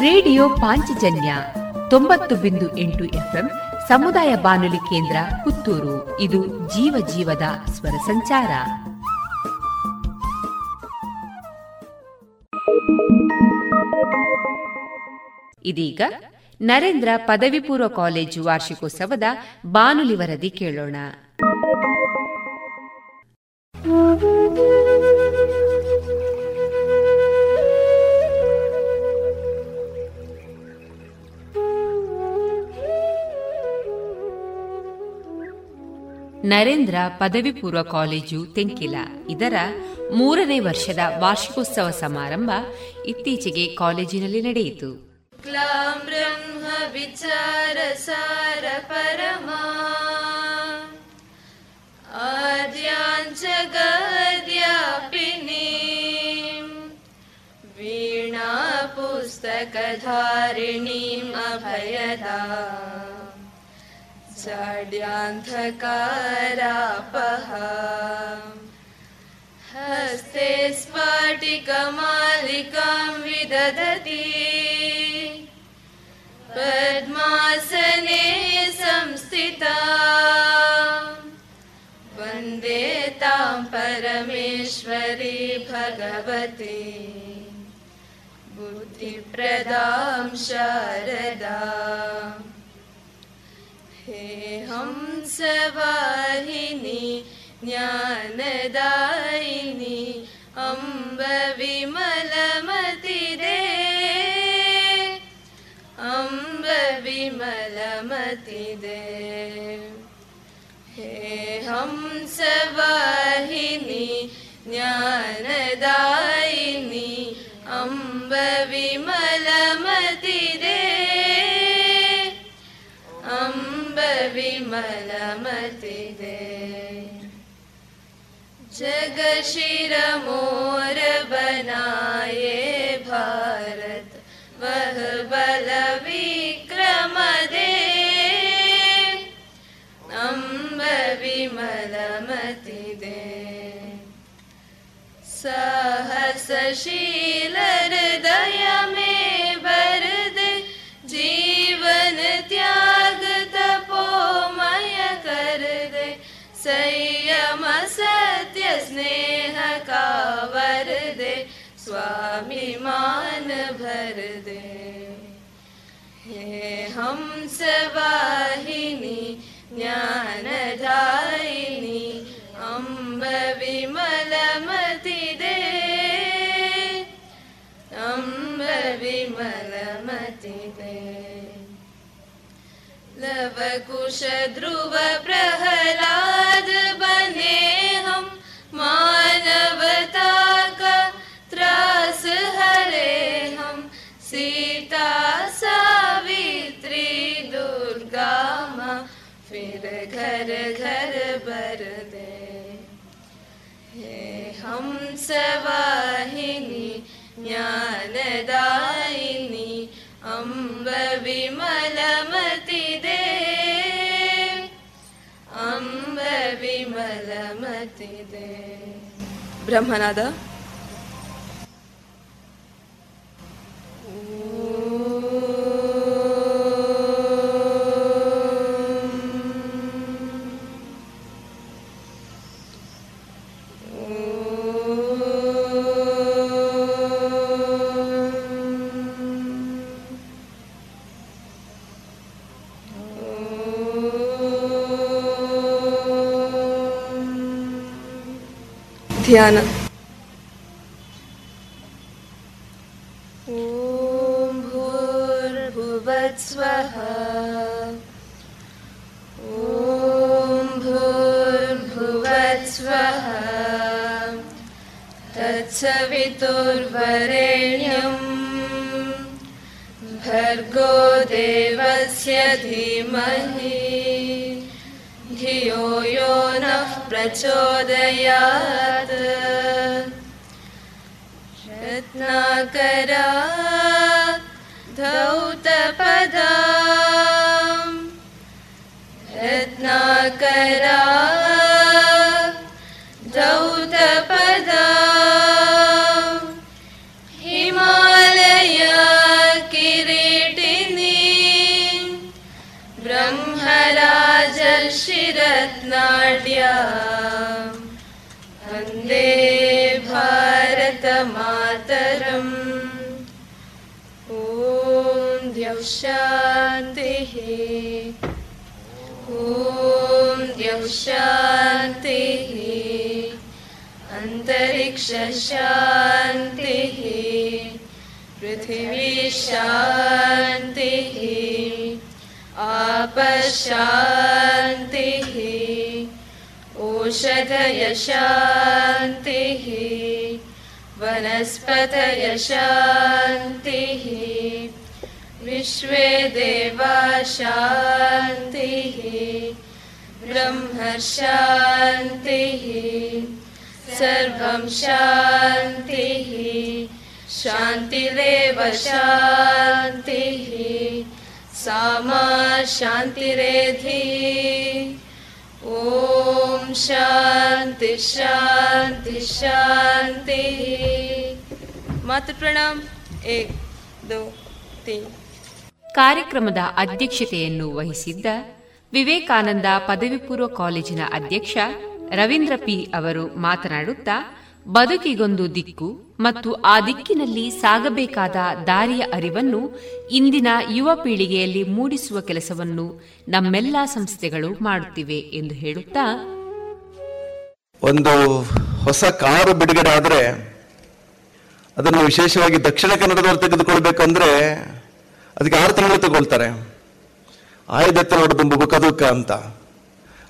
Radio Panchajanya ತೊಂಬತ್ತು ಬಿಂದು ಎಂಟು ಎಫ್ಎಂ ಸಮುದಾಯ ಬಾನುಲಿ ಕೇಂದ್ರ ಪುತ್ತೂರು. ಇದು ಜೀವ ಜೀವದ ಸ್ವರ ಸಂಚಾರ. ಇದೀಗ ನರೇಂದ್ರ ಪದವಿ ಪೂರ್ವ ಕಾಲೇಜು ವಾರ್ಷಿಕೋತ್ಸವದ ಬಾನುಲಿ ವರದಿ ಕೇಳೋಣ. ನರೇಂದ್ರ ಪದವಿ ಪೂರ್ವ ಕಾಲೇಜು ತೆಂಕಿಲ ಇದರ ಮೂರನೇ ವರ್ಷದ ವಾರ್ಷಿಕೋತ್ಸವ ಸಮಾರಂಭ ಇತ್ತೀಚೆಗೆ ಕಾಲೇಜಿನಲ್ಲಿ ನಡೆಯಿತು ಬ್ರಹ್ಮ ವಿಚಾರ ಸಾರ ಪರಮಾ ಆದ್ಯಾಂಚ ಗದ್ಯಾಪಿನಿ ವೀಣಾ पुस्तकधारिणीम् अभयदा जाड्यान्धकारापः हस्ते स्फाटिकमालिकां विदधति। पद्मासने संस्थिता। वन्दे तां परमेश्वरी भगवती। बुद्धिप्रदां शारदा हे हंसवाहिनी ज्ञानदायिनी अम्ब विमलमतिदे अम्ब विमलमतिदे हे हंसवाहिनी ज्ञानदायिनी अम्ब जगशिरमोर बनाये भारत। वह बल विक्रम दे। अम्ब विमलमति दे। सहसशील भर दे। हे हंस वाहिनी ज्ञानदायिनी अम्ब विमलमति दे। अम्ब विमलमति दे। लवकुश ध्रुव प्रहलाद घर घर बर दे। हे हम सवाहिनी, ज्ञानदायिनी, अम्ब विमलमति दे। अम्ब विमलमति दे। ब्रह्मनादा ध्यान। ॐ भूर्भुवत्स्वः। ॐ भूर्भुवत्स्वः। तत्सवितुर्वरेण्यम्। भर्गो देवस्य धीमहि। धियो यो नः प्रचोदयात्। रत्नाकरा धौतपदा रत्नाकरा भरतनाट्य वंदे भारतमातरम्। ॐ द्यौशान्तिः ॐ द्यौशान्तिः अन्तरिक्षशान्तिः पृथिवी शान्तिः। आपशान्तिः। ओषधयशान्तिः वनस्पतयशान्तिः। विश्वे देवा शान्तिः ब्रह्मशान्तिः। सर्वं शान्तिः। शान्तिरेव शान्तिः। सामा शान्तिरेधि ಓಂ ಶಾಂತಿ ಶಾಂತಿ ಶಾಂತಿ ಮಾತು ಪ್ರಣಾಮ್ ಏಕ್ ದೋ ತೀನ್ ಕಾರ್ಯಕ್ರಮದ ಅಧ್ಯಕ್ಷತೆಯನ್ನು ವಹಿಸಿದ್ದ ವಿವೇಕಾನಂದ ಪದವಿ ಪೂರ್ವ ಕಾಲೇಜಿನ ಅಧ್ಯಕ್ಷ ರವೀಂದ್ರ ಪಿ ಅವರು ಮಾತನಾಡುತ್ತಾ ಬದುಕಿಗೊಂದು ದಿಕ್ಕು ಮತ್ತು ಆ ದಿಕ್ಕಿನಲ್ಲಿ ಸಾಗಬೇಕಾದ ದಾರಿಯ ಅರಿವನ್ನು ಇಂದಿನ ಯುವ ಪೀಳಿಗೆಯಲ್ಲಿ ಮೂಡಿಸುವ ಕೆಲಸವನ್ನು ನಮ್ಮೆಲ್ಲಾ ಸಂಸ್ಥೆಗಳು ಮಾಡುತ್ತಿವೆ ಎಂದು ಹೇಳುತ್ತಾ ಒಂದು ಹೊಸ ಕಾರು ಬಿಡುಗಡೆ ಆದರೆ ಅದನ್ನು ವಿಶೇಷವಾಗಿ ದಕ್ಷಿಣ ಕನ್ನಡದವರು ತೆಗೆದುಕೊಳ್ಬೇಕಂದ್ರೆ ಅದಕ್ಕೆ ಆರು ತಿಂಗಳು ತಗೊಳ್ತಾರೆ. ಆಯ್ದತ್ತೆ ತುಂಬ ಬುಕದುಕ ಅಂತ.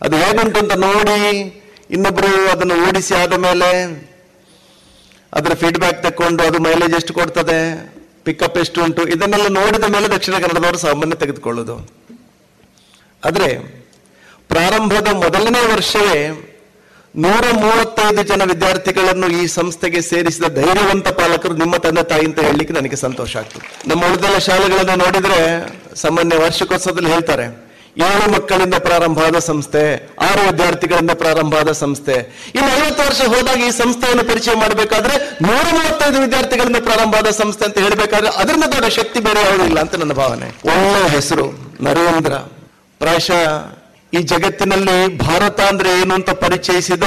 ಅದು ಹೇಗುಂಟು ಅಂತ ನೋಡಿ ಇನ್ನೊಬ್ರು ಅದನ್ನು ಓಡಿಸಿ ಆದ ಮೇಲೆ ಅದರ ಫೀಡ್ಬ್ಯಾಕ್ ತಕೊಂಡು ಅದು ಮೈಲೇಜ್ ಎಷ್ಟು ಕೊಡ್ತದೆ ಪಿಕಪ್ ಎಷ್ಟು ಉಂಟು, ಇದನ್ನೆಲ್ಲ ನೋಡಿದ ಮೇಲೆ ದಕ್ಷಿಣ ಕನ್ನಡದವರು ಸಾಮಾನ್ಯ ತೆಗೆದುಕೊಳ್ಳೋದು. ಆದರೆ, ಪ್ರಾರಂಭದ ಮೊದಲನೇ ವರ್ಷವೇ ನೂರ ಮೂವತ್ತೈದು ಜನ ವಿದ್ಯಾರ್ಥಿಗಳನ್ನು ಈ ಸಂಸ್ಥೆಗೆ ಸೇರಿಸಿದ ಧೈರ್ಯವಂತ ಪಾಲಕರು ನಿಮ್ಮ ತಂದೆ ತಾಯಿ ಅಂತ ಹೇಳಲಿಕ್ಕೆ ನನಗೆ ಸಂತೋಷ ಆಗ್ತದೆ. ನಮ್ಮ ಉಳಿದೆಲ್ಲ ಶಾಲೆಗಳನ್ನು ನೋಡಿದರೆ ಸಾಮಾನ್ಯ ವಾರ್ಷಿಕೋತ್ಸವದಲ್ಲಿ ಹೇಳ್ತಾರೆ ಏಳು ಮಕ್ಕಳಿಂದ ಪ್ರಾರಂಭ ಆದ ಸಂಸ್ಥೆ, ಆರು ವಿದ್ಯಾರ್ಥಿಗಳಿಂದ ಪ್ರಾರಂಭ ಆದ ಸಂಸ್ಥೆ. ಇನ್ನು ಐವತ್ತು ವರ್ಷ ಹೋದಾಗ ಈ ಸಂಸ್ಥೆಯನ್ನು ಪರಿಚಯ ಮಾಡಬೇಕಾದ್ರೆ ನೂರ ಮೂವತ್ತೈದು ವಿದ್ಯಾರ್ಥಿಗಳಿಂದ ಪ್ರಾರಂಭ ಆದ ಸಂಸ್ಥೆ ಅಂತ ಹೇಳಬೇಕಾದ್ರೆ ಅದರಿಂದ ದೊಡ್ಡ ಶಕ್ತಿ ಬೇರೆ ಯಾವುದಿಲ್ಲ ಅಂತ ನನ್ನ ಭಾವನೆ. ಒಳ್ಳೆ ಹೆಸರು, ನರೇಂದ್ರ. ಪ್ರಾಯಶ ಈ ಜಗತ್ತಿನಲ್ಲಿ ಭಾರತ ಅಂದ್ರೆ ಏನು ಅಂತ ಪರಿಚಯಿಸಿದ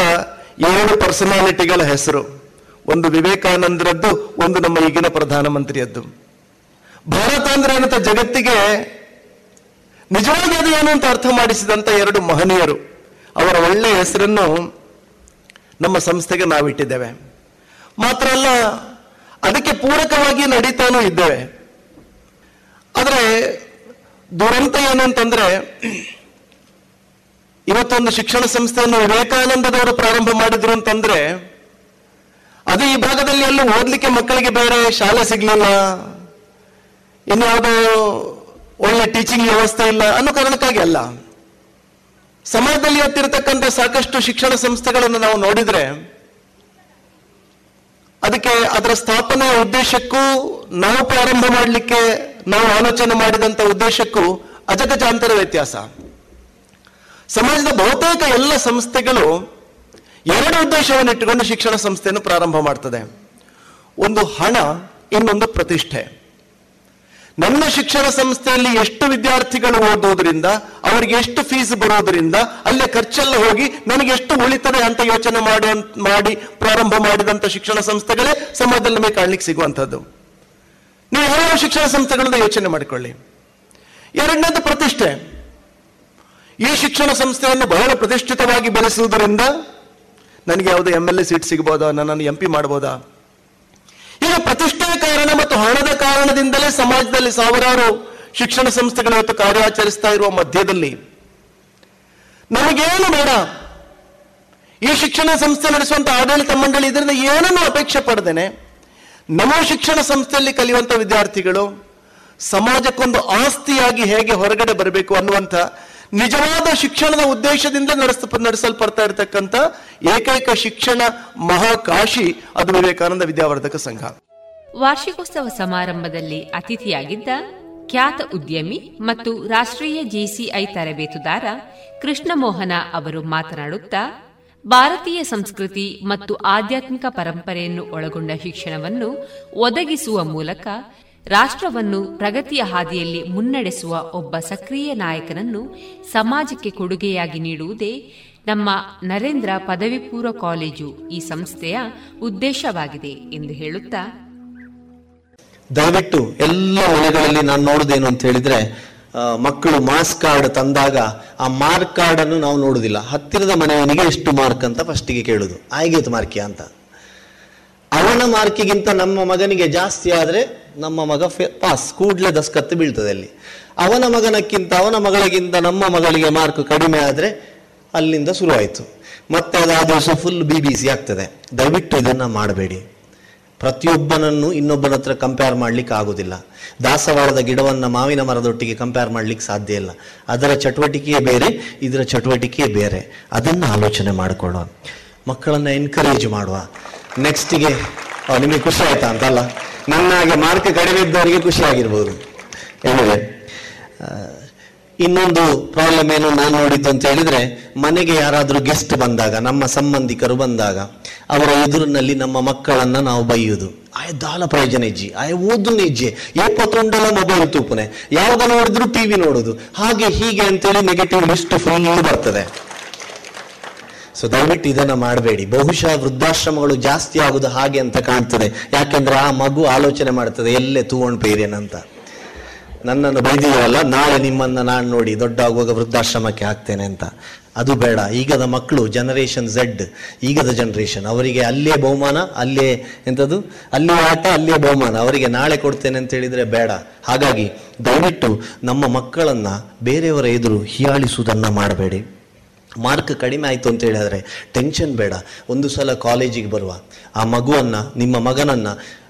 ಏಳು ಪರ್ಸನಾಲಿಟಿಗಳ ಹೆಸರು. ಒಂದು ವಿವೇಕಾನಂದರದ್ದು, ಒಂದು ನಮ್ಮ ಈಗಿನ ಪ್ರಧಾನಮಂತ್ರಿಯದ್ದು. ಭಾರತ ಅಂದ್ರೆ ಏನಂತ ಜಗತ್ತಿಗೆ ನಿಜವಾಗಿ ಅದು ಏನು ಅಂತ ಅರ್ಥ ಮಾಡಿಸಿದಂಥ ಎರಡು ಮಹನೀಯರು, ಅವರ ಒಳ್ಳೆಯ ಹೆಸರನ್ನು ನಮ್ಮ ಸಂಸ್ಥೆಗೆ ನಾವಿಟ್ಟಿದ್ದೇವೆ. ಮಾತ್ರ ಅಲ್ಲ, ಅದಕ್ಕೆ ಪೂರಕವಾಗಿ ನಡೀತಾನೂ ಇದ್ದೇವೆ. ಆದರೆ, ದುರಂತ ಏನಂತಂದ್ರೆ ಇವತ್ತೊಂದು ಶಿಕ್ಷಣ ಸಂಸ್ಥೆಯನ್ನು ವಿವೇಕಾನಂದದವರು ಪ್ರಾರಂಭ ಮಾಡಿದ್ರು ಅಂತಂದ್ರೆ, ಅದು ಈ ಭಾಗದಲ್ಲಿ ಎಲ್ಲೂ ಓದ್ಲಿಕ್ಕೆ ಮಕ್ಕಳಿಗೆ ಬೇರೆ ಶಾಲೆ ಸಿಗ್ಲಿಲ್ಲ. ಇನ್ಯಾವುದೋ ಒಳ್ಳೆ ಟೀಚಿಂಗ್ ವ್ಯವಸ್ಥೆ ಇಲ್ಲ ಅನ್ನೋ ಕಾರಣಕ್ಕಾಗಿ ಅಲ್ಲ. ಸಮಾಜದಲ್ಲಿ ಹತ್ತಿರತಕ್ಕಂಥ ಸಾಕಷ್ಟು ಶಿಕ್ಷಣ ಸಂಸ್ಥೆಗಳನ್ನು ನಾವು ನೋಡಿದ್ರೆ, ಅದಕ್ಕೆ ಅದರ ಸ್ಥಾಪನೆಯ ಉದ್ದೇಶಕ್ಕೂ ನಾವು ಪ್ರಾರಂಭ ಮಾಡಲಿಕ್ಕೆ ನಾವು ಆಲೋಚನೆ ಮಾಡಿದಂತ ಉದ್ದೇಶಕ್ಕೂ ಅಜಗಜಾಂತರ ವ್ಯತ್ಯಾಸ. ಸಮಾಜದ ಬಹುತೇಕ ಎಲ್ಲ ಸಂಸ್ಥೆಗಳು ಎರಡು ಉದ್ದೇಶವನ್ನು ಇಟ್ಟುಕೊಂಡು ಶಿಕ್ಷಣ ಸಂಸ್ಥೆಯನ್ನು ಪ್ರಾರಂಭ ಮಾಡ್ತದೆ. ಒಂದು ಹಣ, ಇನ್ನೊಂದು ಪ್ರತಿಷ್ಠೆ. ನನ್ನ ಶಿಕ್ಷಣ ಸಂಸ್ಥೆಯಲ್ಲಿ ಎಷ್ಟು ವಿದ್ಯಾರ್ಥಿಗಳು ಓದೋದ್ರಿಂದ ಅವರಿಗೆ ಎಷ್ಟು ಫೀಸ್ ಬರೋದ್ರಿಂದ ಅಲ್ಲೇ ಖರ್ಚೆಲ್ಲ ಹೋಗಿ ನನಗೆ ಎಷ್ಟು ಉಳಿತದೆ ಅಂತ ಯೋಚನೆ ಮಾಡಿ ಮಾಡಿ ಪ್ರಾರಂಭ ಮಾಡಿದಂತ ಶಿಕ್ಷಣ ಸಂಸ್ಥೆಗಳೇ ಸಮಾಜದಲ್ಲಿ ನಮಗೆ ಕಾಣ್ಲಿಕ್ಕೆ ಸಿಗುವಂಥದ್ದು. ನೀವು ಯಾವ ಶಿಕ್ಷಣ ಸಂಸ್ಥೆಗಳನ್ನ ಯೋಚನೆ ಮಾಡಿಕೊಳ್ಳಿ. ಎರಡನೇದು ಪ್ರತಿಷ್ಠೆ. ಈ ಶಿಕ್ಷಣ ಸಂಸ್ಥೆಯನ್ನು ಬಹಳ ಪ್ರತಿಷ್ಠಿತವಾಗಿ ಬೆಳೆಸುವುದರಿಂದ ನನಗೆ ಯಾವುದೇ ಎಂ ಎಲ್ ಎ ಸೀಟ್ ಸಿಗಬಹುದಾ ನನ್ನನ್ನು ಎಂ ಪಿ ಮಾಡಬಹುದಾ ಈಗ ಪ್ರತಿಷ್ಠೆಯ ಕಾರಣ ಹಣದ ಕಾರಣದಿಂದಲೇ ಸಮಾಜದಲ್ಲಿ ಸಾವಿರಾರು ಶಿಕ್ಷಣ ಸಂಸ್ಥೆಗಳು ಇವತ್ತು ಕಾರ್ಯಾಚರಿಸ್ತಾ ಇರುವ ಮಧ್ಯದಲ್ಲಿ. ನಮಗೇನು ಬೇಡ? ಈ ಶಿಕ್ಷಣ ಸಂಸ್ಥೆ ನಡೆಸುವಂತ ಆಡಳಿತ ಮಂಡಳಿ ಇದರಿಂದ ಏನನ್ನು ಅಪೇಕ್ಷೆ ಪಡೆದೇನೆ? ನಮ್ಮ ಶಿಕ್ಷಣ ಸಂಸ್ಥೆಯಲ್ಲಿ ಕಲಿಯುವಂತ ವಿದ್ಯಾರ್ಥಿಗಳು ಸಮಾಜಕ್ಕೊಂದು ಆಸ್ತಿಯಾಗಿ ಹೇಗೆ ಹೊರಗಡೆ ಬರಬೇಕು ಅನ್ನುವಂಥ ನಿಜವಾದ ಶಿಕ್ಷಣದ ಉದ್ದೇಶದಿಂದ ನಡೆಸ, ನಡೆಸಲ್ಪಡ್ತಾ ಇರತಕ್ಕಂಥ ಏಕೈಕ ಶಿಕ್ಷಣ ಮಹಾಕಾಶಿ ಅದು ವಿವೇಕಾನಂದ ವಿದ್ಯಾವರ್ಧಕ ಸಂಘ. ವಾರ್ಷಿಕೋತ್ಸವ ಸಮಾರಂಭದಲ್ಲಿ ಅತಿಥಿಯಾಗಿದ್ದ ಖ್ಯಾತ ಉದ್ಯಮಿ ಮತ್ತು ರಾಷ್ಟ್ರೀಯ ಜೆಸಿಐ ತರಬೇತುದಾರ ಕೃಷ್ಣಮೋಹನ ಅವರು ಮಾತನಾಡುತ್ತಾ, ಭಾರತೀಯ ಸಂಸ್ಕೃತಿ ಮತ್ತು ಆಧ್ಯಾತ್ಮಿಕ ಪರಂಪರೆಯನ್ನು ಒಳಗೊಂಡ ಶಿಕ್ಷಣವನ್ನು ಒದಗಿಸುವ ಮೂಲಕ ರಾಷ್ಟ್ರವನ್ನು ಪ್ರಗತಿಯ ಹಾದಿಯಲ್ಲಿ ಮುನ್ನಡೆಸುವ ಒಬ್ಬ ಸಕ್ರಿಯ ನಾಯಕನನ್ನು ಸಮಾಜಕ್ಕೆ ಕೊಡುಗೆಯಾಗಿ ನೀಡುವುದೇ ನಮ್ಮ ನರೇಂದ್ರ ಪದವಿ ಪೂರ್ವ ಕಾಲೇಜು ಈ ಸಂಸ್ಥೆಯ ಉದ್ದೇಶವಾಗಿದೆ ಎಂದು ಹೇಳುತ್ತಾ ದಯವಿಟ್ಟು ಎಲ್ಲ ಮನೆಗಳಲ್ಲಿ ನಾನು ನೋಡುದೇನು ಅಂತ ಹೇಳಿದ್ರೆ ಮಕ್ಕಳು ಮಾರ್ಕ್ಸ್ ಕಾರ್ಡ್ ತಂದಾಗ ಆ ಮಾರ್ಕ್ ಕಾರ್ಡ್ ಅನ್ನು ನಾವು ನೋಡುದಿಲ್ಲ. ಹತ್ತಿರದ ಮನೆಯವನಿಗೆ ಎಷ್ಟು ಮಾರ್ಕ್ ಅಂತ ಫಸ್ಟಿಗೆ ಕೇಳುದು. ಆಯ್ತು ಮಾರ್ಕಿ ಅಂತ. ಅವನ ಮಾರ್ಕಿಗಿಂತ ನಮ್ಮ ಮಗನಿಗೆ ಜಾಸ್ತಿ ಆದ್ರೆ ನಮ್ಮ ಮಗ ಪಾಸ್, ಕೂಡ್ಲೆ ದಸ್ಕತ್ತು ಬೀಳ್ತದೆ ಅಲ್ಲಿ. ಅವನ ಮಗನಕ್ಕಿಂತ, ಅವನ ಮಗಳಿಗಿಂತ ನಮ್ಮ ಮಗಳಿಗೆ ಮಾರ್ಕ್ ಕಡಿಮೆ ಆದ್ರೆ ಅಲ್ಲಿಂದ ಶುರುವಾಯಿತು. ಮತ್ತೆ ಅದಾದ ದಿವಸ ಫುಲ್ ಬಿ ಬಿ ಸಿ ಆಗ್ತದೆ. ದಯವಿಟ್ಟು ಇದನ್ನ ಮಾಡಬೇಡಿ. ಪ್ರತಿಯೊಬ್ಬನನ್ನು ಇನ್ನೊಬ್ಬನ ಹತ್ರ ಕಂಪೇರ್ ಮಾಡ್ಲಿಕ್ಕೆ ಆಗುದಿಲ್ಲ. ದಾಸವಾಳದ ಗಿಡವನ್ನ ಮಾವಿನ ಮರದೊಟ್ಟಿಗೆ ಕಂಪೇರ್ ಮಾಡ್ಲಿಕ್ಕೆ ಸಾಧ್ಯ ಇಲ್ಲ. ಅದರ ಚಟುವಟಿಕೆಯೇ ಬೇರೆ, ಇದರ ಚಟುವಟಿಕೆಯೇ ಬೇರೆ. ಅದನ್ನ ಆಲೋಚನೆ ಮಾಡಿಕೊಳ್ಳುವ ಮಕ್ಕಳನ್ನ ಎನ್ಕರೇಜ್ ಮಾಡುವ. ನೆಕ್ಸ್ಟಿಗೆ ನಿಮಗೆ ಖುಷಿ ಆಯ್ತಾ ಅಂತಲ್ಲ? ನನ್ನ ಹಾಗೆ ಮಾರ್ಕ್ ಕಡಿಮೆ ಇದ್ದವರಿಗೆ ಖುಷಿ ಆಗಿರ್ಬೋದು. ಇನ್ನೊಂದು ಪ್ರಾಬ್ಲಮ್ ಏನು ನಾನು ನೋಡಿದ್ದು ಅಂತ ಹೇಳಿದ್ರೆ, ಮನೆಗೆ ಯಾರಾದರೂ ಗೆಸ್ಟ್ ಬಂದಾಗ, ನಮ್ಮ ಸಂಬಂಧಿಕರು ಬಂದಾಗ, ಅವರ ಎದುರಿನಲ್ಲಿ ನಮ್ಮ ಮಕ್ಕಳನ್ನ ನಾವು ಬೈಯುವುದು ಆಯ ದಾಲ ಪ್ರಯೋಜನ ಇಜ್ಜಿ, ಆಯ ಓದು ನಿಜ್ಜೆ ಏಪತ್ತೊಂಡಲ ಮೊಬೈಲ್ ತೂಪನೆ. ಯಾವಾಗ ನೋಡಿದ್ರು ಟಿವಿ ನೋಡುದು. ಹಾಗೆ ಹೀಗೆ ಅಂತೇಳಿ ನೆಗೆಟಿವ್ ಲಿಸ್ಟ್ ಫುಲ್ ಬರ್ತದೆ. ಸೊ ದಯವಿಟ್ಟು ಇದನ್ನ ಮಾಡಬೇಡಿ. ಬಹುಶಃ ವೃದ್ಧಾಶ್ರಮಗಳು ಜಾಸ್ತಿ ಆಗುದು ಹಾಗೆ ಅಂತ ಕಾಣ್ತದೆ. ಯಾಕೆಂದ್ರೆ ಆ ಮಗು ಆಲೋಚನೆ ಮಾಡ್ತದೆ, ಎಲ್ಲೇ ತೂವಣ್ ಪೇರೇನಂತ ನನ್ನನ್ನು ಬೈದಿದ್ದೀವಲ್ಲ ನಾಳೆ ನಿಮ್ಮನ್ನ ನಾನು ನೋಡಿ ದೊಡ್ಡ ಆಗುವಾಗ ವೃದ್ಧಾಶ್ರಮಕ್ಕೆ ಹಾಕ್ತೇನೆ ಅಂತ. ಅದು ಬೇಡ. ಈಗದ ಮಕ್ಕಳು ಜನರೇಷನ್ ಝೆಡ್ ಈಗದ ಜನರೇಷನ್ ಅವರಿಗೆ ಅಲ್ಲೇ ಬಹುಮಾನ, ಅಲ್ಲೇ ಎಂಥದ್ದು ಅಲ್ಲೇ ಆಟ, ಅಲ್ಲೇ ಬಹುಮಾನ. ಅವರಿಗೆ ನಾಳೆ ಕೊಡ್ತೇನೆ ಅಂತ ಹೇಳಿದರೆ ಬೇಡ. ಹಾಗಾಗಿ ದಯವಿಟ್ಟು ನಮ್ಮ ಮಕ್ಕಳನ್ನ ಬೇರೆಯವರ ಎದುರು ಹೀಯಾಳಿಸುವುದನ್ನು ಮಾಡಬೇಡಿ. ಮಾರ್ಕ್ ಕಡಿಮೆ ಆಯಿತು ಅಂತ ಹೇಳಿದ್ರೆ ಟೆನ್ಷನ್ ಬೇಡ. ಒಂದು ಸಲ ಕಾಲೇಜಿಗೆ ಬರುವ. ಆ ಮಗುವನ್ನ, ನಿಮ್ಮ ಮಗನನ್ನ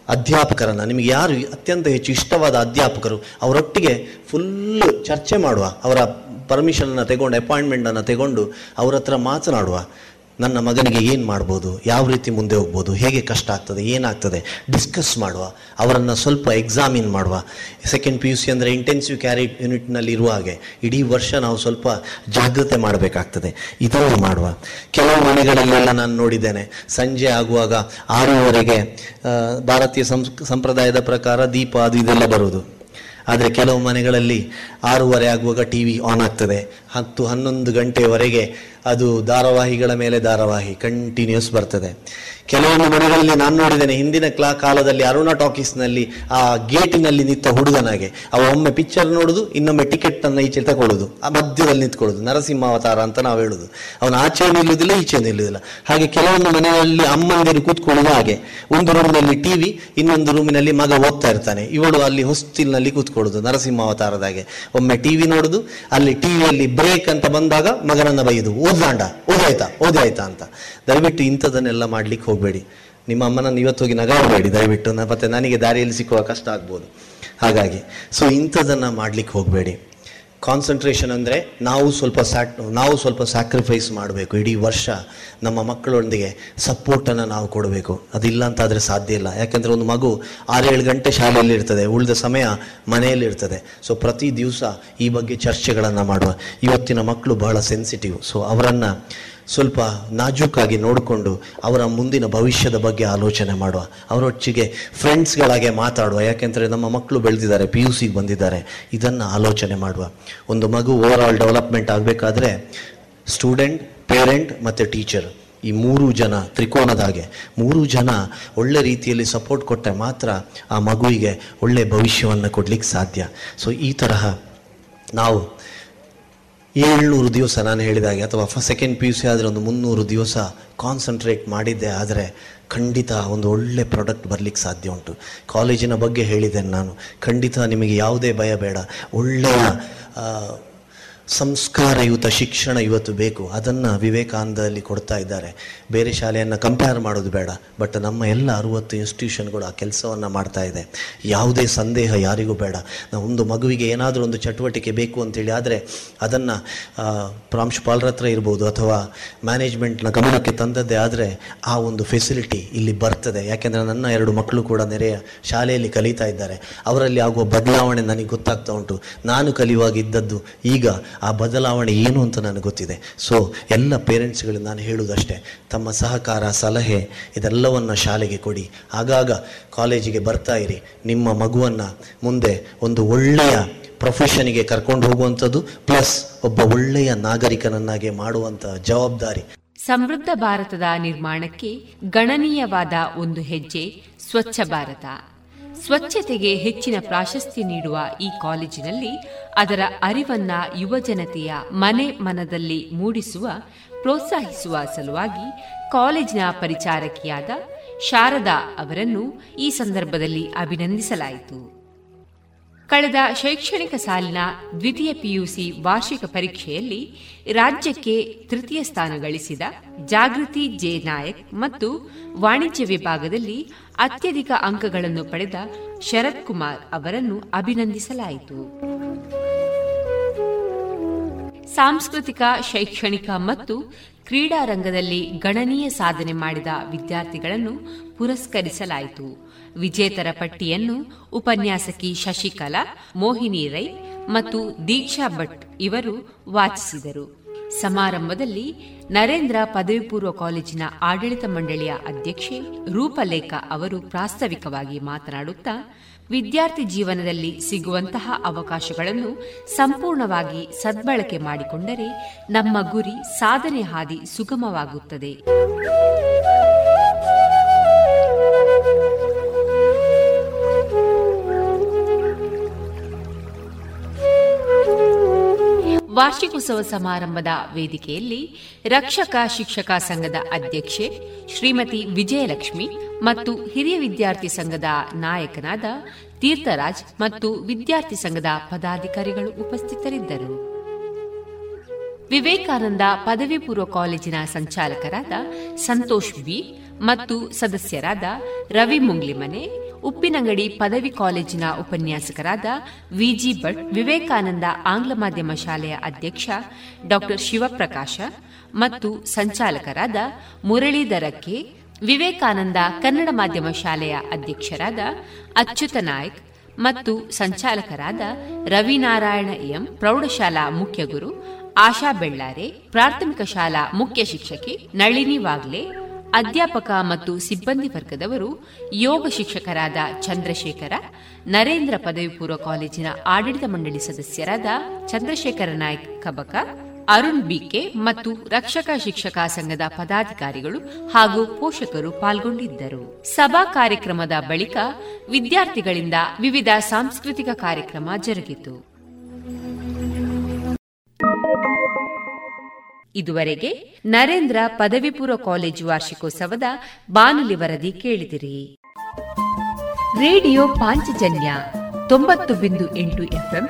ಅಧ್ಯಾಪಕರನ್ನ, ನಿಮಗೆ ಯಾರು ಅತ್ಯಂತ ಹೆಚ್ಚು ಇಷ್ಟವಾದ ಅಧ್ಯಾಪಕರು, ಅವರೊಟ್ಟಿಗೆ ಫುಲ್ ಚರ್ಚೆ ಮಾಡುವ, ಅವರ ಪರ್ಮಿಷನನ್ನು ತಗೊಂಡು ಅಪಾಯಿಂಟ್ಮೆಂಟನ್ನು ತಗೊಂಡು ಅವ್ರ ಹತ್ರ ಮಾತನಾಡುವ. ನನ್ನ ಮಗನಿಗೆ ಏನು ಮಾಡ್ಬೋದು? ಯಾವ ರೀತಿ ಮುಂದೆ ಹೋಗ್ಬೋದು? ಹೇಗೆ ಕಷ್ಟ ಆಗ್ತದೆ? ಏನಾಗ್ತದೆ? ಡಿಸ್ಕಸ್ ಮಾಡುವ. ಅವರನ್ನು ಸ್ವಲ್ಪ ಎಕ್ಸಾಮಿನ್ ಮಾಡುವ. ಸೆಕೆಂಡ್ ಪಿ ಯು ಸಿ ಅಂದರೆ ಇಂಟೆನ್ಸಿವ್ ಕ್ಯಾರಿ ಯೂನಿಟ್ನಲ್ಲಿ ಇರುವ ಹಾಗೆ ಇಡೀ ವರ್ಷ ನಾವು ಸ್ವಲ್ಪ ಜಾಗ್ರತೆ ಮಾಡಬೇಕಾಗ್ತದೆ. ಇದನ್ನು ಮಾಡುವ. ಕೆಲವು ಮನೆಗಳಲ್ಲೆಲ್ಲ ನಾನು ನೋಡಿದ್ದೇನೆ. ಸಂಜೆ ಆಗುವಾಗ ಆರೂವರೆಗೆ ಭಾರತೀಯ ಸಂಪ್ರದಾಯದ ಪ್ರಕಾರ ದೀಪ, ಅದು ಇದೆಲ್ಲ ಬರುವುದು. ಆದರೆ ಕೆಲವು ಮನೆಗಳಲ್ಲಿ ಆರೂವರೆ ಆಗುವಾಗ ಟಿ ವಿ ಆನ್ ಆಗ್ತದೆ. ಹತ್ತು ಹನ್ನೊಂದು ಗಂಟೆಯವರೆಗೆ ಅದು ಧಾರಾವಾಹಿಗಳ ಮೇಲೆ ಧಾರಾವಾಹಿ ಕಂಟಿನ್ಯೂಸ್ ಬರ್ತದೆ. ಕೆಲವೊಂದು ಮನೆಗಳಲ್ಲಿ ನಾನು ನೋಡಿದ್ದೇನೆ, ಹಿಂದಿನ ಕ್ಲಾ, ಕಾಲದಲ್ಲಿ ಅರುಣ ಟಾಕೀಸ್ನಲ್ಲಿ ಆ ಗೇಟಿನಲ್ಲಿ ನಿಂತ ಹುಡುಗನಾಗೆ. ಅವ ಒಮ್ಮೆ ಪಿಕ್ಚರ್ ನೋಡುದು, ಇನ್ನೊಮ್ಮೆ ಟಿಕೆಟ್ ಅನ್ನ ಈಚೆ ತಗೊಳ್ಳುದು ಆ ಮಧ್ಯದಲ್ಲಿ ನಿಂತ್ಕೊಳ್ಳೋದು ನರಸಿಂಹಾವತಾರ ಅಂತ ನಾವು ಹೇಳುದು. ಅವನ ಆಚೆ ನಿಲ್ಲುವುದಿಲ್ಲ ಈಚೆ ನಿಲ್ಲುವುದಿಲ್ಲ ಹಾಗೆ ಕೆಲವೊಂದು ಮನೆಯಲ್ಲಿ ಅಮ್ಮಂದಿರು ಕೂತ್ಕೊಳ್ಳುವುದು ಹಾಗೆ. ಒಂದು ರೂಮ್ನಲ್ಲಿ ಟಿವಿ ಇನ್ನೊಂದು ರೂಮಿನಲ್ಲಿ ಮಗ ಓದ್ತಾ ಇರ್ತಾನೆ. ಇವಳು ಅಲ್ಲಿ ಹೊಸ್ತಿಲ್ನಲ್ಲಿ ಕೂತ್ಕೊಳ್ಳೋದು ನರಸಿಂಹಾವತಾರದಾಗೆ ಒಮ್ಮೆ ಟಿವಿ ನೋಡುದು, ಅಲ್ಲಿ ಟಿವಿಯಲ್ಲಿ ಬ್ರೇಕ್ ಅಂತ ಬಂದಾಗ ಮಗನನ್ನ ಬೈದು ಓದ್ಲಾಂಡ. ಓದಾಯ್ತಾ? ಓದಾಯ್ತಾ ಅಂತ. ದಯವಿಟ್ಟು ಇಂಥದನ್ನೆಲ್ಲ ಮಾಡ್ಲಿಕ್ಕೆ ಹೋಗಬೇಡಿ. ನಿಮ್ಮ ಅಮ್ಮನನ್ನು ಇವತ್ತು ಹೋಗಿ ನಗಾಡಬೇಡಿ ದಯವಿಟ್ಟು. ಮತ್ತೆ ನನಗೆ ದಾರಿಯಲ್ಲಿ ಸಿಕ್ಕುವ ಕಷ್ಟ ಆಗ್ಬೋದು. ಹಾಗಾಗಿ ಸೊ ಇಂಥದನ್ನ ಮಾಡ್ಲಿಕ್ಕೆ ಹೋಗಬೇಡಿ. ಕಾನ್ಸಂಟ್ರೇಷನ್ ಅಂದರೆ ನಾವು ಸ್ವಲ್ಪ ಸ್ಯಾಕ್ ನಾವು ಸ್ವಲ್ಪ ಸ್ಯಾಕ್ರಿಫೈಸ್ ಮಾಡಬೇಕು. ಇಡೀ ವರ್ಷ ನಮ್ಮ ಮಕ್ಕಳೊಂದಿಗೆ ಸಪೋರ್ಟನ್ನು ನಾವು ಕೊಡಬೇಕು. ಅದಿಲ್ಲ ಅಂತಾದರೆ ಸಾಧ್ಯ ಇಲ್ಲ. ಯಾಕೆಂದರೆ ಒಂದು ಮಗು ಆರೇಳು ಗಂಟೆ ಶಾಲೆಯಲ್ಲಿ ಇರ್ತದೆ. ಉಳಿದ ಸಮಯ ಮನೆಯಲ್ಲಿ ಇರ್ತದೆ. ಸೊ ಪ್ರತಿ ದಿವಸ ಈ ಬಗ್ಗೆ ಚರ್ಚೆಗಳನ್ನು ಮಾಡುವ. ಇವತ್ತಿನ ಮಕ್ಕಳು ಬಹಳ ಸೆನ್ಸಿಟಿವ್ ಸೊ ಅವರನ್ನು ಸ್ವಲ್ಪ ನಾಜೂಕಾಗಿ ನೋಡಿಕೊಂಡು ಅವರ ಮುಂದಿನ ಭವಿಷ್ಯದ ಬಗ್ಗೆ ಆಲೋಚನೆ ಮಾಡುವ. ಅವರೊಟ್ಟಿಗೆ ಫ್ರೆಂಡ್ಸ್ಗಳಾಗೆ ಮಾತಾಡುವ. ಯಾಕೆಂದರೆ ನಮ್ಮ ಮಕ್ಕಳು ಬೆಳೆದಿದ್ದಾರೆ ಪಿ ಯು ಸಿಗೆ ಬಂದಿದ್ದಾರೆ. ಇದನ್ನು ಆಲೋಚನೆ ಮಾಡುವ. ಒಂದು ಮಗು ಓವರ್ ಆಲ್ ಡೆವಲಪ್ಮೆಂಟ್ ಆಗಬೇಕಾದ್ರೆ ಸ್ಟೂಡೆಂಟ್ ಪೇರೆಂಟ್ ಮತ್ತು ಟೀಚರ್ ಈ ಮೂರು ಜನ ತ್ರಿಕೋನದ ಹಾಗೆ. ಮೂರು ಜನ ಒಳ್ಳೆ ರೀತಿಯಲ್ಲಿ ಸಪೋರ್ಟ್ ಕೊಟ್ಟರೆ ಮಾತ್ರ ಆ ಮಗುವಿಗೆ ಒಳ್ಳೆ ಭವಿಷ್ಯವನ್ನು ಕೊಡಲಿಕ್ಕೆ ಸಾಧ್ಯ. ಸೊ ಈ ತರಹ ನಾವು ಏಳ್ನೂರು ದಿವಸ ನಾನು ಹೇಳಿದಾಗೆ, ಅಥವಾ ಸೆಕೆಂಡ್ ಪಿ ಯು ಸಿ ಆದರೆ ಒಂದು ಮುನ್ನೂರು ದಿವಸ ಕಾನ್ಸಂಟ್ರೇಟ್ ಮಾಡಿದ್ದೆ, ಆದರೆ ಖಂಡಿತ ಒಂದು ಒಳ್ಳೆ ಪ್ರಾಡಕ್ಟ್ ಬರಲಿಕ್ಕೆ ಸಾಧ್ಯ ಉಂಟು. ಕಾಲೇಜಿನ ಬಗ್ಗೆ ಹೇಳಿದ್ದೇನೆ ನಾನು. ಖಂಡಿತ ನಿಮಗೆ ಯಾವುದೇ ಭಯ ಬೇಡ. ಒಳ್ಳೆಯ ಸಂಸ್ಕಾರಯುತ ಶಿಕ್ಷಣ ಇವತ್ತು ಬೇಕು. ಅದನ್ನು ವಿವೇಕಾನಂದದಲ್ಲಿ ಕೊಡ್ತಾ ಇದ್ದಾರೆ. ಬೇರೆ ಶಾಲೆಯನ್ನು ಕಂಪೇರ್ ಮಾಡೋದು ಬೇಡ. ಬಟ್ ನಮ್ಮ ಎಲ್ಲ ಅರುವತ್ತು ಇನ್ಸ್ಟಿಟ್ಯೂಷನ್ಗಳು ಆ ಕೆಲಸವನ್ನು ಮಾಡ್ತಾ ಇದೆ. ಯಾವುದೇ ಸಂದೇಹ ಯಾರಿಗೂ ಬೇಡ. ನಾವು ಒಂದು ಮಗುವಿಗೆ ಏನಾದರೂ ಒಂದು ಚಟುವಟಿಕೆ ಬೇಕು ಅಂತೇಳಿ ಆದರೆ ಅದನ್ನು ಪ್ರಾಂಶುಪಾಲರ ಹತ್ರ ಇರ್ಬೋದು ಅಥವಾ ಮ್ಯಾನೇಜ್ಮೆಂಟ್ನ ಗಮನಕ್ಕೆ ತಂದದ್ದೇ ಆದರೆ ಆ ಒಂದು ಫೆಸಿಲಿಟಿ ಇಲ್ಲಿ ಬರ್ತದೆ. ಯಾಕೆಂದರೆ ನನ್ನ ಎರಡು ಮಕ್ಕಳು ಕೂಡ ನೆರೆಯ ಶಾಲೆಯಲ್ಲಿ ಕಲಿತಾ ಇದ್ದಾರೆ. ಅವರಲ್ಲಿ ಆಗುವ ಬದಲಾವಣೆ ನನಗೆ ಗೊತ್ತಾಗ್ತಾ ಉಂಟು. ನಾನು ಕಲಿಯುವಾಗ ಇದ್ದದ್ದು ಈಗ ಆ ಬದಲಾವಣೆ ಏನು ಅಂತ ನನಗೆ ಗೊತ್ತಿದೆ. ಸೊ ಎಲ್ಲ ಪೇರೆಂಟ್ಸ್ಗಳು ನಾನು ಹೇಳುವುದಷ್ಟೇ ತಮ್ಮ ಸಹಕಾರ, ಸಲಹೆ ಇದೆಲ್ಲವನ್ನು ಶಾಲೆಗೆ ಕೊಡಿ. ಆಗಾಗ ಕಾಲೇಜಿಗೆ ಬರ್ತಾ ಇರಿ. ನಿಮ್ಮ ಮಗುವನ್ನು ಮುಂದೆ ಒಂದು ಒಳ್ಳೆಯ ಪ್ರೊಫೆಷನಿಗೆ ಕರ್ಕೊಂಡು ಹೋಗುವಂಥದ್ದು ಪ್ಲಸ್ ಒಬ್ಬ ಒಳ್ಳೆಯ ನಾಗರಿಕನನ್ನಾಗಿ ಮಾಡುವಂಥ ಜವಾಬ್ದಾರಿ. ಸಮೃದ್ಧ ಭಾರತದ ನಿರ್ಮಾಣಕ್ಕೆ ಗಣನೀಯವಾದ ಒಂದು ಹೆಜ್ಜೆ ಸ್ವಚ್ಛ ಭಾರತ. ಸ್ವಚ್ಛತೆಗೆ ಹೆಚ್ಚಿನ ಪ್ರಾಶಸ್ತ್ಯ ನೀಡುವ ಈ ಕಾಲೇಜಿನಲ್ಲಿ ಅದರ ಅರಿವನ್ನ ಯುವಜನತೆಯ ಮನೆ ಮನದಲ್ಲಿ ಮೂಡಿಸುವ, ಪ್ರೋತ್ಸಾಹಿಸುವ ಸಲುವಾಗಿ ಕಾಲೇಜಿನ ಪರಿಚಾರಕಿಯಾದ ಶಾರದಾ ಅವರನ್ನು ಈ ಸಂದರ್ಭದಲ್ಲಿ ಅಭಿನಂದಿಸಲಾಯಿತು. ಕಳೆದ ಶೈಕ್ಷಣಿಕ ಸಾಲಿನ ದ್ವಿತೀಯ ಪಿಯುಸಿ ವಾರ್ಷಿಕ ಪರೀಕ್ಷೆಯಲ್ಲಿ ರಾಜ್ಯಕ್ಕೆ ತೃತೀಯ ಸ್ಥಾನ ಗಳಿಸಿದ ಜಾಗೃತಿ ಜೆ. ನಾಯಕ್ ಮತ್ತು ವಾಣಿಜ್ಯ ವಿಭಾಗದಲ್ಲಿ ಅತ್ಯಧಿಕ ಅಂಕಗಳನ್ನು ಪಡೆದ ಶರತ್ ಕುಮಾರ್ ಅವರನ್ನು ಅಭಿನಂದಿಸಲಾಯಿತು. ಸಾಂಸ್ಕೃತಿಕ, ಶೈಕ್ಷಣಿಕ ಮತ್ತು ಕ್ರೀಡಾ ರಂಗದಲ್ಲಿ ಗಣನೀಯ ಸಾಧನೆ ಮಾಡಿದ ವಿದ್ಯಾರ್ಥಿಗಳನ್ನು ಪುರಸ್ಕರಿಸಲಾಯಿತು. ವಿಜೇತರ ಪಟ್ಟಿಯನ್ನು ಉಪನ್ಯಾಸಕಿ ಶಶಿಕಲಾ, ಮೋಹಿನಿ ರೈ ಮತ್ತು ದೀಕ್ಷಾ ಭಟ್ ಇವರು ವಾಚಿಸಿದರು. ಸಮಾರಂಭದಲ್ಲಿ ನರೇಂದ್ರ ಪದವಿ ಪೂರ್ವ ಕಾಲೇಜಿನ ಆಡಳಿತ ಮಂಡಳಿಯ ಅಧ್ಯಕ್ಷೆ ರೂಪಲೇಖ ಅವರು ಪ್ರಾಸ್ತಾವಿಕವಾಗಿ ಮಾತನಾಡುತ್ತಾ ವಿದ್ಯಾರ್ಥಿ ಜೀವನದಲ್ಲಿ ಸಿಗುವಂತಹ ಅವಕಾಶಗಳನ್ನು ಸಂಪೂರ್ಣವಾಗಿ ಸದ್ಬಳಕೆ ಮಾಡಿಕೊಂಡರೆ ನಮ್ಮ ಗುರಿ ಸಾಧನೆ ಹಾದಿ ಸುಗಮವಾಗುತ್ತದೆ. ವಾರ್ಷಿಕೋತ್ಸವ ಸಮಾರಂಭದ ವೇದಿಕೆಯಲ್ಲಿ ರಕ್ಷಕ ಶಿಕ್ಷಕ ಸಂಘದ ಅಧ್ಯಕ್ಷೆ ಶ್ರೀಮತಿ ವಿಜಯಲಕ್ಷ್ಮಿ ಮತ್ತು ಹಿರಿಯ ವಿದ್ಯಾರ್ಥಿ ಸಂಘದ ನಾಯಕನಾದ ತೀರ್ಥರಾಜ್ ಮತ್ತು ವಿದ್ಯಾರ್ಥಿ ಸಂಘದ ಪದಾಧಿಕಾರಿಗಳು ಉಪಸ್ಥಿತರಿದ್ದರು. ವಿವೇಕಾನಂದ ಪದವಿ ಪೂರ್ವ ಕಾಲೇಜಿನ ಸಂಚಾಲಕರಾದ ಸಂತೋಷ್ ಬಿ ಮತ್ತು ಸದಸ್ಯರಾದ ರವಿ ಮುಂಗ್ಲಿಮನೆ, ಉಪ್ಪಿನಂಗಡಿ ಪದವಿ ಕಾಲೇಜಿನ ಉಪನ್ಯಾಸಕರಾದ ವಿಜಿ ಭಟ್, ವಿವೇಕಾನಂದ ಆಂಗ್ಲ ಮಾಧ್ಯಮ ಶಾಲೆಯ ಅಧ್ಯಕ್ಷ ಡಾ ಶಿವಪ್ರಕಾಶ ಮತ್ತು ಸಂಚಾಲಕರಾದ ಮುರಳೀಧರಕ್ಕೆ ವಿವೇಕಾನಂದ ಕನ್ನಡ ಮಾಧ್ಯಮ ಶಾಲೆಯ ಅಧ್ಯಕ್ಷರಾದ ಅಚ್ಯುತ ನಾಯ್ಕ್ ಮತ್ತು ಸಂಚಾಲಕರಾದ ರವಿನಾರಾಯಣ ಎಂ ಪ್ರೌಢಶಾಲಾ ಮುಖ್ಯ ಗುರು ಆಶಾ ಬೆಳ್ಳಾರೆ, ಪ್ರಾಥಮಿಕ ಶಾಲಾ ಮುಖ್ಯ ಶಿಕ್ಷಕಿ ನಳಿನಿ ವಾಗ್ಲೆ, ಅಧ್ಯಾಪಕ ಮತ್ತು ಸಿಬ್ಬಂದಿ ವರ್ಗದವರು ಯೋಗ ಶಿಕ್ಷಕರಾದ ಚಂದ್ರಶೇಖರ, ನರೇಂದ್ರ ಪದವಿ ಪೂರ್ವ ಕಾಲೇಜಿನ ಆಡಳಿತ ಮಂಡಳಿ ಸದಸ್ಯರಾದ ಚಂದ್ರಶೇಖರ ನಾಯ್ಕ್ ಕಬಕ ಅರುಣ್ ಬಿಕೆ ಮತ್ತು ರಕ್ಷಕ ಶಿಕ್ಷಕ ಸಂಘದ ಪದಾಧಿಕಾರಿಗಳು ಹಾಗೂ ಪೋಷಕರು ಪಾಲ್ಗೊಂಡಿದ್ದರು. ಸಭಾ ಕಾರ್ಯಕ್ರಮದ ಬಳಿಕ ವಿದ್ಯಾರ್ಥಿಗಳಿಂದ ವಿವಿಧ ಸಾಂಸ್ಕೃತಿಕ ಕಾರ್ಯಕ್ರಮ ಜರುಗಿತು. ಇದುವರೆಗೆ ನರೇಂದ್ರ ಪದವಿ ಪೂರ್ವ ಕಾಲೇಜು ವಾರ್ಷಿಕೋತ್ಸವದ ಬಾನುಲಿ ವರದಿ ಕೇಳಿದಿರಿ. ರೇಡಿಯೋ ಪಾಂಚಜನ್ಯ ತೊಂಬತ್ತು ಬಿಂದು ಎಂಟು ಎಫ್ಎಂ